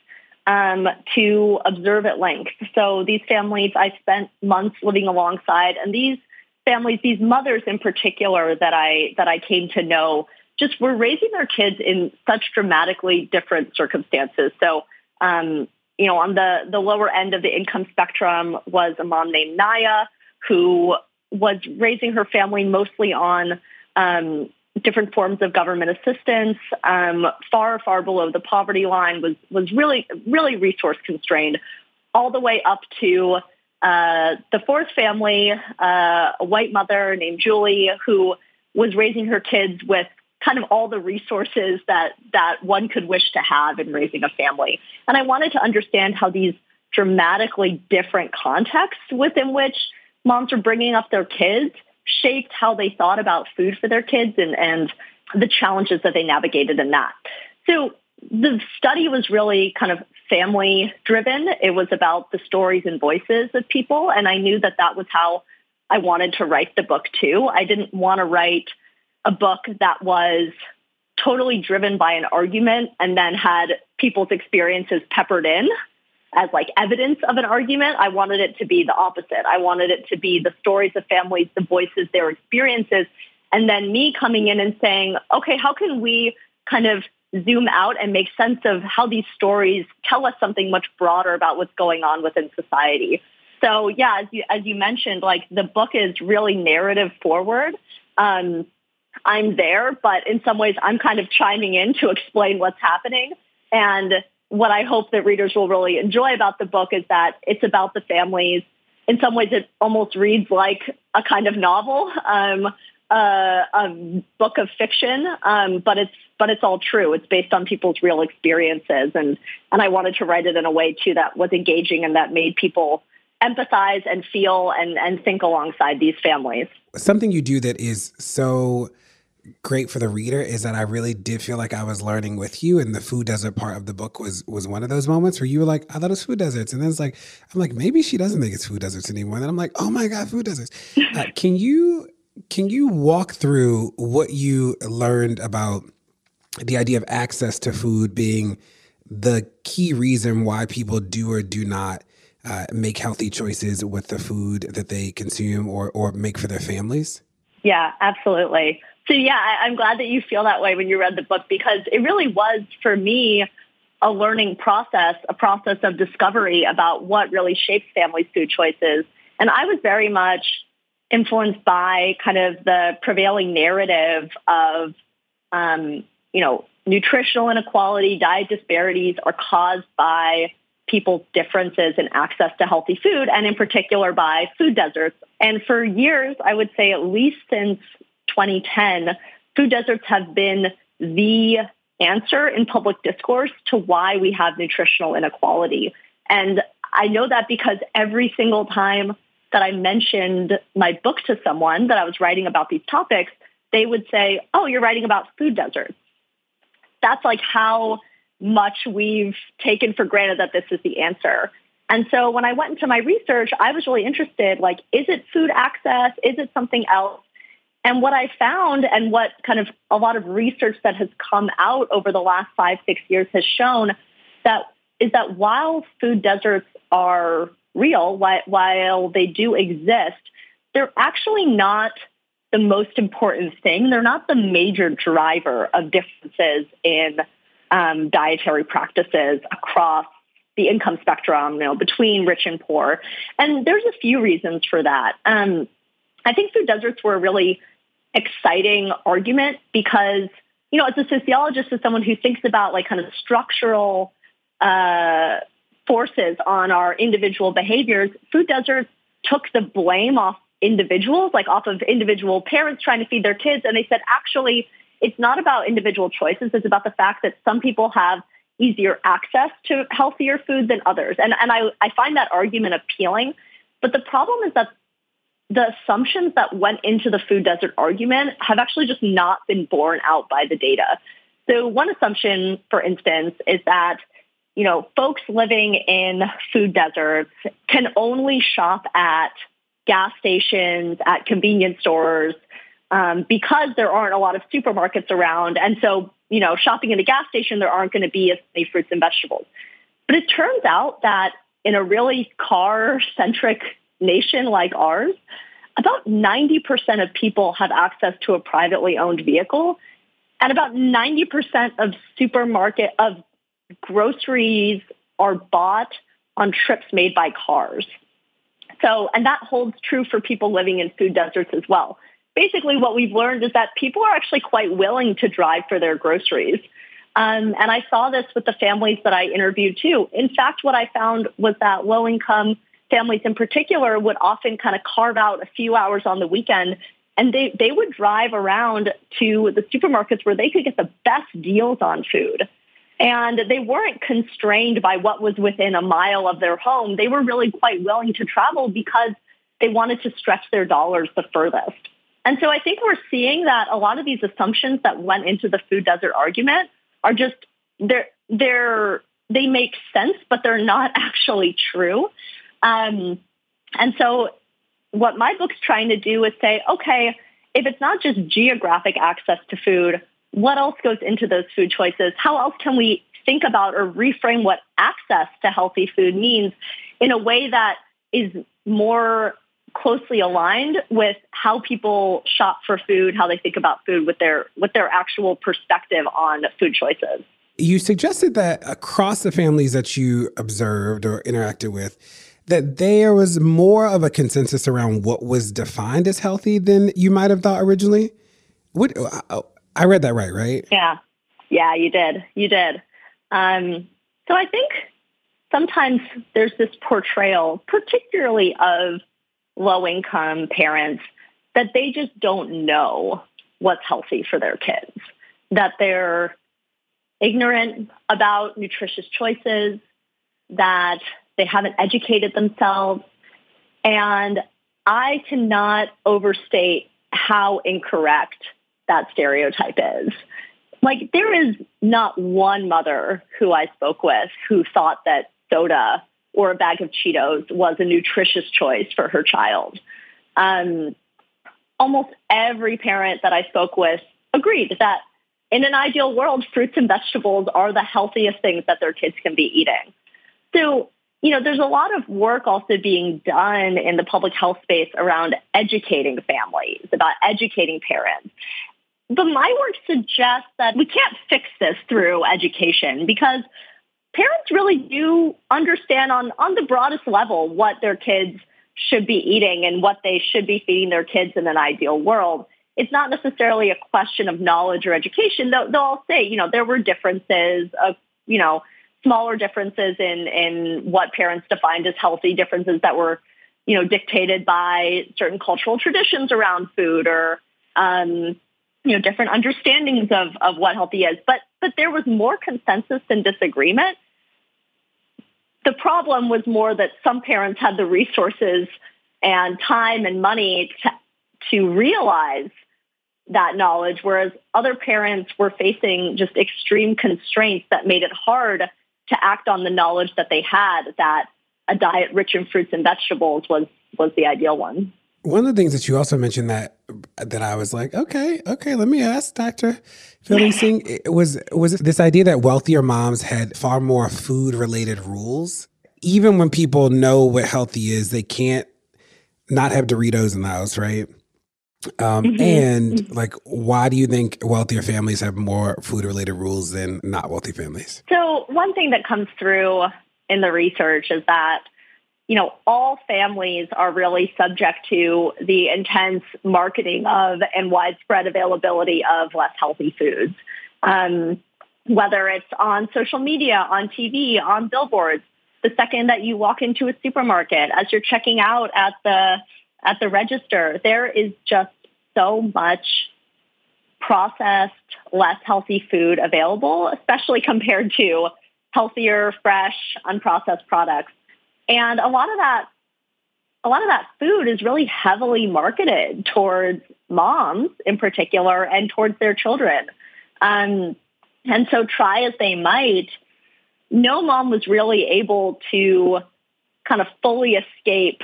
um, to observe at length. So these families I spent months living alongside, and these families, these mothers in particular that I that I came to know, just were raising their kids in such dramatically different circumstances. So, um, you know, on the the lower end of the income spectrum was a mom named Naya who was raising her family mostly on um, different forms of government assistance, um, far, far below the poverty line, was was really, really resource constrained, all the way up to uh, the fourth family, uh, a white mother named Julie, who was raising her kids with kind of all the resources that that one could wish to have in raising a family. And I wanted to understand how these dramatically different contexts within which moms are bringing up their kids shaped how they thought about food for their kids and, and the challenges that they navigated in that. So the study was really kind of family driven. It was about the stories and voices of people. And I knew that that was how I wanted to write the book too. I didn't want to write a book that was totally driven by an argument and then had people's experiences peppered in as like evidence of an argument. I wanted it to be the opposite. I wanted it to be the stories of families, the voices, their experiences, and then me coming in and saying, okay, how can we kind of zoom out and make sense of how these stories tell us something much broader about what's going on within society. So yeah, as you, as you mentioned, like the book is really narrative forward. Um, I'm there, but in some ways I'm kind of chiming in to explain what's happening. And what I hope that readers will really enjoy about the book is that it's about the families. In some ways, it almost reads like a kind of novel. Um, uh, a book of fiction, um, but it's but it's all true. It's based on people's real experiences, and and I wanted to write it in a way too that was engaging and that made people empathize and feel and and think alongside these families. Something you do that is so great for the reader is that I really did feel like I was learning with you, and the food desert part of the book was was one of those moments where you were like, "I thought it was food deserts," and then it's like, I'm like, maybe she doesn't think it's food deserts anymore, and then I'm like, "Oh my god, food deserts!" Uh, *laughs* can you can you walk through what you learned about the idea of access to food being the key reason why people do or do not uh, make healthy choices with the food that they consume or, or make for their families? Yeah, absolutely. So, yeah, I, I'm glad that you feel that way when you read the book because it really was for me a learning process, a process of discovery about what really shapes families' food choices. And I was very much influenced by kind of the prevailing narrative of, um, you know, nutritional inequality, diet disparities are caused by people's differences in access to healthy food, and in particular by food deserts. And for years, I would say at least since 2010, food deserts have been the answer in public discourse to why we have nutritional inequality. And I know that because every single time that I mentioned my book to someone that I was writing about these topics, they would say, Oh, you're writing about food deserts. That's like how much we've taken for granted that this is the answer. And so when I went into my research, I was really interested like, is it food access? Is it something else? And what I found and what kind of a lot of research that has come out over the last five, six years has shown that is that while food deserts are real, while they do exist, they're actually not the most important thing. They're not the major driver of differences in um, dietary practices across the income spectrum, you know, between rich and poor. And there's a few reasons for that. Um, I think food deserts were really exciting argument because, you know, as a sociologist, as someone who thinks about like kind of structural uh, forces on our individual behaviors, food deserts took the blame off individuals, like off of individual parents trying to feed their kids. And they said, actually, it's not about individual choices. It's about the fact that some people have easier access to healthier food than others. And, and I, I find that argument appealing. But the problem is that the assumptions that went into the food desert argument have actually just not been borne out by the data. So one assumption, for instance, is that you know, folks living in food deserts can only shop at gas stations, at convenience stores, um, because there aren't a lot of supermarkets around. And so, you know, shopping at a gas station, there aren't going to be as many fruits and vegetables. But it turns out that in a really car centric nation like ours, about 90% of people have access to a privately owned vehicle. And about 90% of supermarket of groceries are bought on trips made by cars. So, and that holds true for people living in food deserts as well. Basically, what we've learned is that people are actually quite willing to drive for their groceries. Um, and I saw this with the families that I interviewed too. In fact, what I found was that low income families in particular would often kind of carve out a few hours on the weekend and they, they would drive around to the supermarkets where they could get the best deals on food. And they weren't constrained by what was within a mile of their home. They were really quite willing to travel because they wanted to stretch their dollars the furthest. And so I think we're seeing that a lot of these assumptions that went into the food desert argument are just they're they're they make sense, but they're not *laughs* actually true. Um, and so what my book's trying to do is say, okay, if it's not just geographic access to food, what else goes into those food choices? How else can we think about or reframe what access to healthy food means in a way that is more closely aligned with how people shop for food, how they think about food with their with their actual perspective on food choices. You suggested that across the families that you observed or interacted with, that there was more of a consensus around what was defined as healthy than you might have thought originally. What I read that right, right? Yeah, yeah, you did, you did. Um, so I think sometimes there's this portrayal, particularly of low income parents, that they just don't know what's healthy for their kids, that they're ignorant about nutritious choices, that they haven't educated themselves. And I cannot overstate how incorrect that stereotype is. Like, there is not one mother who I spoke with who thought that soda or a bag of Cheetos was a nutritious choice for her child. Um, almost every parent that I spoke with agreed that in an ideal world, fruits and vegetables are the healthiest things that their kids can be eating. So, you know, there's a lot of work also being done in the public health space around educating families, about educating parents. But my work suggests that we can't fix this through education because parents really do understand on, on the broadest level what their kids should be eating and what they should be feeding their kids in an ideal world. It's not necessarily a question of knowledge or education, they'll all say, you know, there were differences of, you know, smaller differences in, in what parents defined as healthy, differences that were, you know, dictated by certain cultural traditions around food or, um, you know, different understandings of, of what healthy is. But, but there was more consensus than disagreement. The problem was more that some parents had the resources and time and money to, to realize that knowledge, whereas other parents were facing just extreme constraints that made it hard to act on the knowledge that they had that a diet rich in fruits and vegetables was was the ideal one. One of the things that you also mentioned that that I was like, okay, okay, let me ask Dr. Philley was was this idea that wealthier moms had far more food related rules. Even when people know what healthy is, they can't not have Doritos in the house, right? Um, mm-hmm. And mm-hmm. like, why do you think wealthier families have more food related rules than not wealthy families? So, one thing that comes through in the research is that you know, all families are really subject to the intense marketing of and widespread availability of less healthy foods. Um, whether it's on social media, on TV, on billboards, the second that you walk into a supermarket, as you're checking out at the at the register, there is just so much processed, less healthy food available, especially compared to healthier, fresh, unprocessed products. And a lot of that, a lot of that food is really heavily marketed towards moms in particular and towards their children. Um, and so try as they might, no mom was really able to kind of fully escape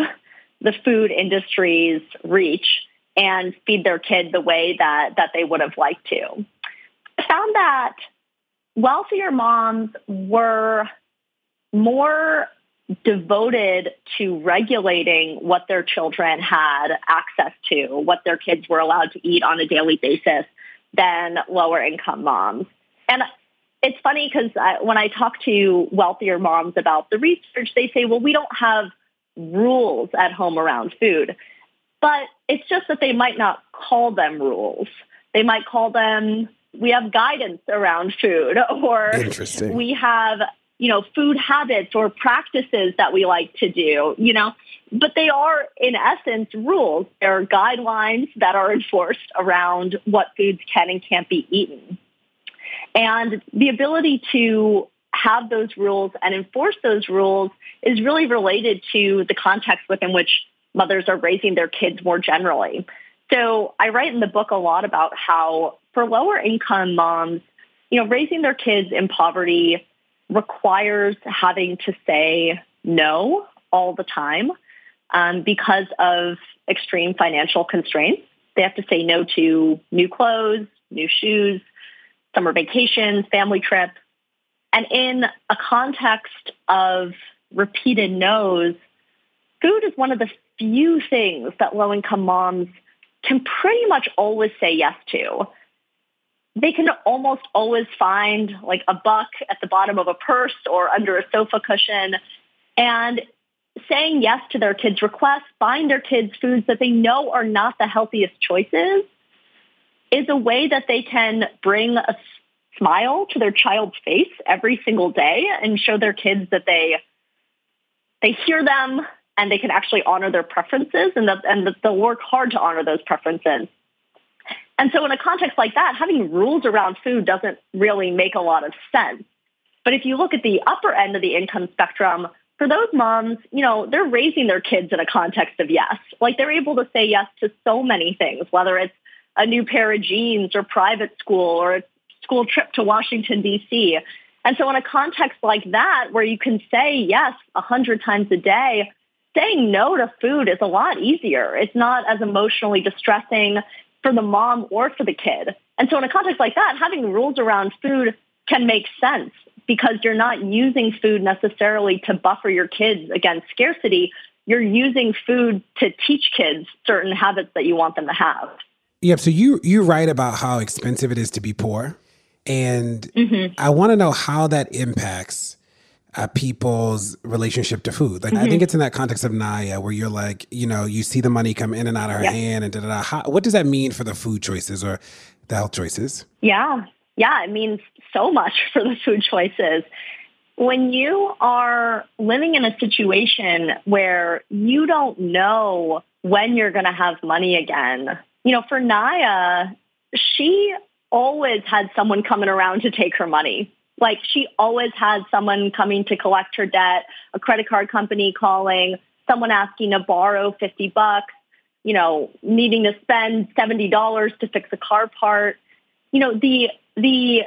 the food industry's reach and feed their kid the way that, that they would have liked to. I found that wealthier moms were more devoted to regulating what their children had access to, what their kids were allowed to eat on a daily basis than lower income moms. And it's funny because when I talk to wealthier moms about the research, they say, well, we don't have rules at home around food. But it's just that they might not call them rules. They might call them, we have guidance around food, *laughs* or we have you know, food habits or practices that we like to do, you know, but they are in essence rules. There are guidelines that are enforced around what foods can and can't be eaten. And the ability to have those rules and enforce those rules is really related to the context within which mothers are raising their kids more generally. So I write in the book a lot about how for lower income moms, you know, raising their kids in poverty requires having to say no all the time um, because of extreme financial constraints. They have to say no to new clothes, new shoes, summer vacations, family trips. And in a context of repeated no's, food is one of the few things that low income moms can pretty much always say yes to. They can almost always find like a buck at the bottom of a purse or under a sofa cushion. And saying yes to their kids' requests, buying their kids foods that they know are not the healthiest choices, is a way that they can bring a smile to their child's face every single day and show their kids that they they hear them and they can actually honor their preferences and that and that they'll work hard to honor those preferences. And so in a context like that, having rules around food doesn't really make a lot of sense. But if you look at the upper end of the income spectrum, for those moms, you know, they're raising their kids in a context of yes. Like they're able to say yes to so many things, whether it's a new pair of jeans or private school or a school trip to Washington, D.C. And so in a context like that, where you can say yes a hundred times a day, saying no to food is a lot easier. It's not as emotionally distressing for the mom or for the kid. And so in a context like that, having rules around food can make sense because you're not using food necessarily to buffer your kids against scarcity. You're using food to teach kids certain habits that you want them to have. Yep. So you you write about how expensive it is to be poor, and mm-hmm. I want to know how that impacts uh, people's relationship to food. Like mm-hmm. I think it's in that context of Naya, where you're like, you know, you see the money come in and out of her hand, and da da da. What does that mean for the food choices or the health choices? Yeah, yeah, it means so much *laughs* for the food choices. When you are living in a situation where you don't know when you're going to have money again, you know, for Naya, she always had someone coming around to take her money. Like she always had someone coming to collect her debt, a credit card company calling, someone asking to borrow 50 bucks, you know, needing to spend $70 to fix a car part. You know, the the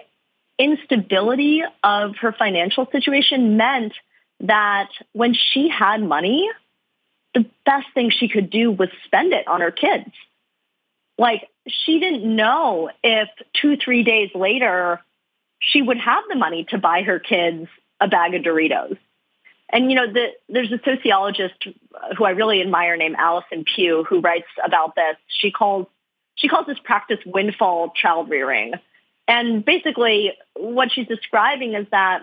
instability of her financial situation meant that when she had money, the best thing she could do was spend it on her kids. Like she didn't know if two, three days later she would have the money to buy her kids a bag of Doritos. And you know, the, there's a sociologist who I really admire named Allison Pugh who writes about this. She calls she calls this practice windfall child rearing. And basically, what she's describing is that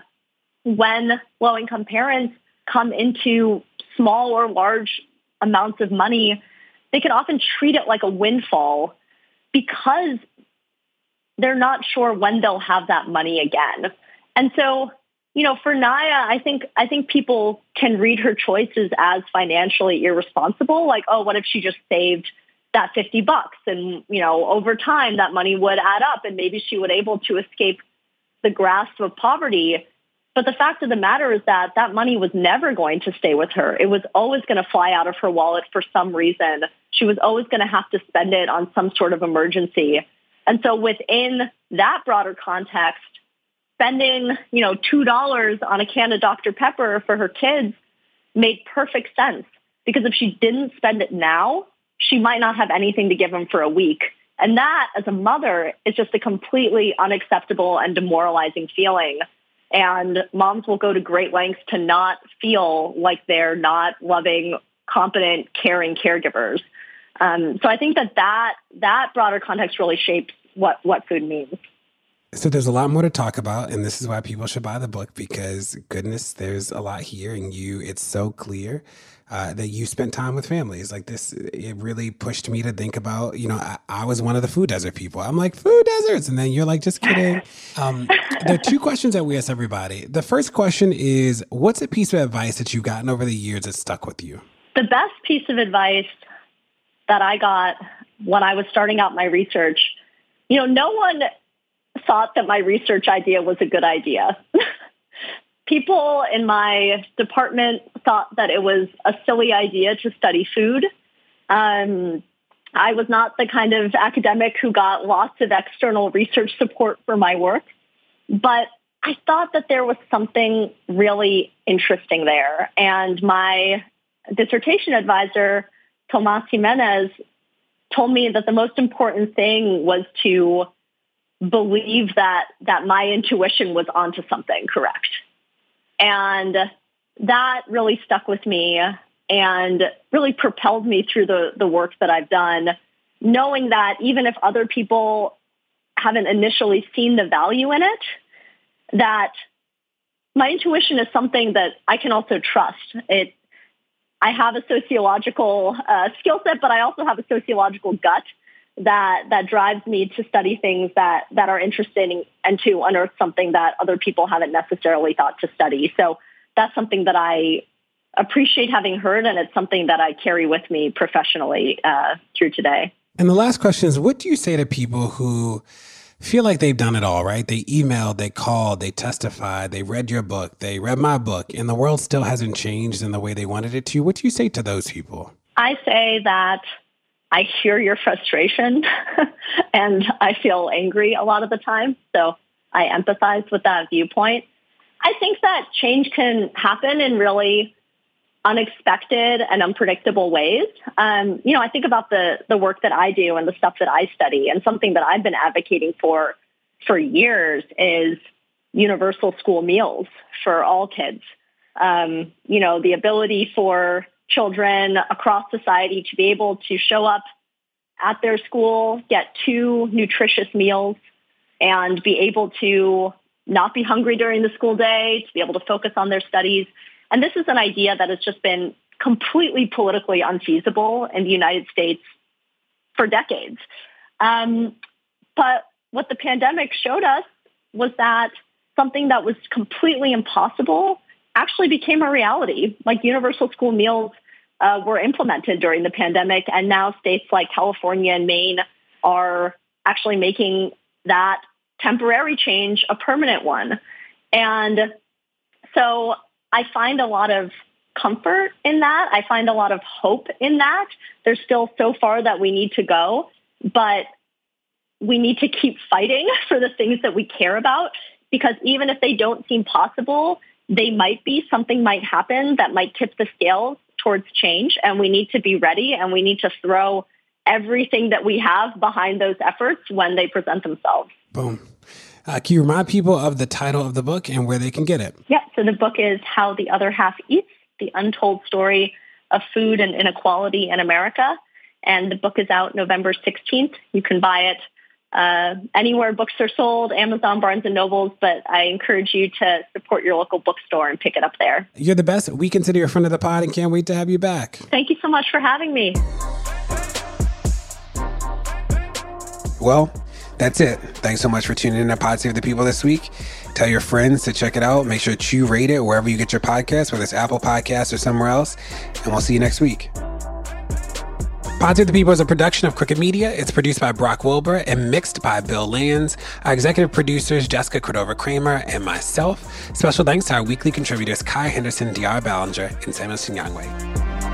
when low income parents come into small or large amounts of money, they can often treat it like a windfall because they're not sure when they'll have that money again. And so, you know, for Naya, I think I think people can read her choices as financially irresponsible. Like, oh, what if she just saved that 50 bucks. And, you know, over time that money would add up and maybe she would able to escape the grasp of poverty. But the fact of the matter is that that money was never going to stay with her. It was always going to fly out of her wallet for some reason. She was always going to have to spend it on some sort of emergency. And so within that broader context, spending, you know, $2 on a can of Dr. Pepper for her kids made perfect sense because if she didn't spend it now, she might not have anything to give them for a week. And that, as a mother, is just a completely unacceptable and demoralizing feeling. And moms will go to great lengths to not feel like they're not loving, competent, caring caregivers. Um, so I think that, that that broader context really shapes what, what food means. So there's a lot more to talk about, and this is why people should buy the book because goodness, there's a lot here, and you it's so clear uh, that you spent time with families. Like this, it really pushed me to think about. You know, I, I, was one of the food desert people. I'm like food deserts, and then you're like, just kidding. *laughs* Um, there are two questions that we ask everybody. The first question is, what's a piece of advice that you've gotten over the years that stuck with you? The best piece of advice that I got when I was starting out my research, you know, no one thought that my research idea was a good idea. *laughs* People in my department thought that it was a silly idea to study food. Um, I was not the kind of academic who got lots of external research support for my work, but I thought that there was something really interesting there. And my dissertation advisor, Tomas Jimenez, told me that the most important thing was to believe that that my intuition was onto something correct. And that really stuck with me and really propelled me through the, the work that I've done, knowing that even if other people haven't initially seen the value in it, that my intuition is something that I can also trust. It, I have a sociological uh, skill set, but I also have a sociological gut that that drives me to study things that that are interesting and to unearth something that other people haven't necessarily thought to study. So that's something that I appreciate having heard, and it's something that I carry with me professionally uh, through today. And the last question is, what do you say to people who feel like they've done it all, right? They emailed, they called, they testified, they read your book, they read my book, and the world still hasn't changed in the way they wanted it to. What do you say to those people? I say that I hear your frustration *laughs* and I feel angry a lot of the time. So I empathize with that viewpoint. I think that change can happen in really unexpected and unpredictable ways. Um, you know, I think about the the work that I do and the stuff that I study, and something that I've been advocating for for years is universal school meals for all kids. Um, you know, the ability for children across society to be able to show up at their school, get two nutritious meals, and be able to not be hungry during the school day, to be able to focus on their studies. And this is an idea that has just been completely politically unfeasible in the United States for decades. Um, but what the pandemic showed us was that something that was completely impossible actually became a reality. Like universal school meals uh, were implemented during the pandemic, and now states like California and Maine are actually making that temporary change a permanent one. And so I find a lot of comfort in that. I find a lot of hope in that. There's still so far that we need to go, but we need to keep fighting *laughs* for the things that we care about because even if they don't seem possible, they might be, something might happen that might tip the scales towards change. And we need to be ready and we need to throw everything that we have behind those efforts when they present themselves. Boom. Uh, can you remind people of the title of the book and where they can get it? Yeah, so the book is How the Other Half Eats The Untold Story of Food and Inequality in America. And the book is out November 16th. You can buy it uh, anywhere books are sold, Amazon, Barnes and Nobles, but I encourage you to support your local bookstore and pick it up there. You're the best. We consider you a friend of the pod and can't wait to have you back. Thank you so much for having me. Well, that's it. Thanks so much for tuning in to Pod Save the People this week. Tell your friends to check it out. Make sure to rate it wherever you get your podcast, whether it's Apple Podcasts or somewhere else. And we'll see you next week. Pod Save the People is a production of Crooked Media. It's produced by Brock Wilbur and mixed by Bill Lance. Our executive producers, Jessica Cordova Kramer and myself. Special thanks to our weekly contributors, Kaya Henderson, De'Ara Balenger, and Samuel Sinyangwe.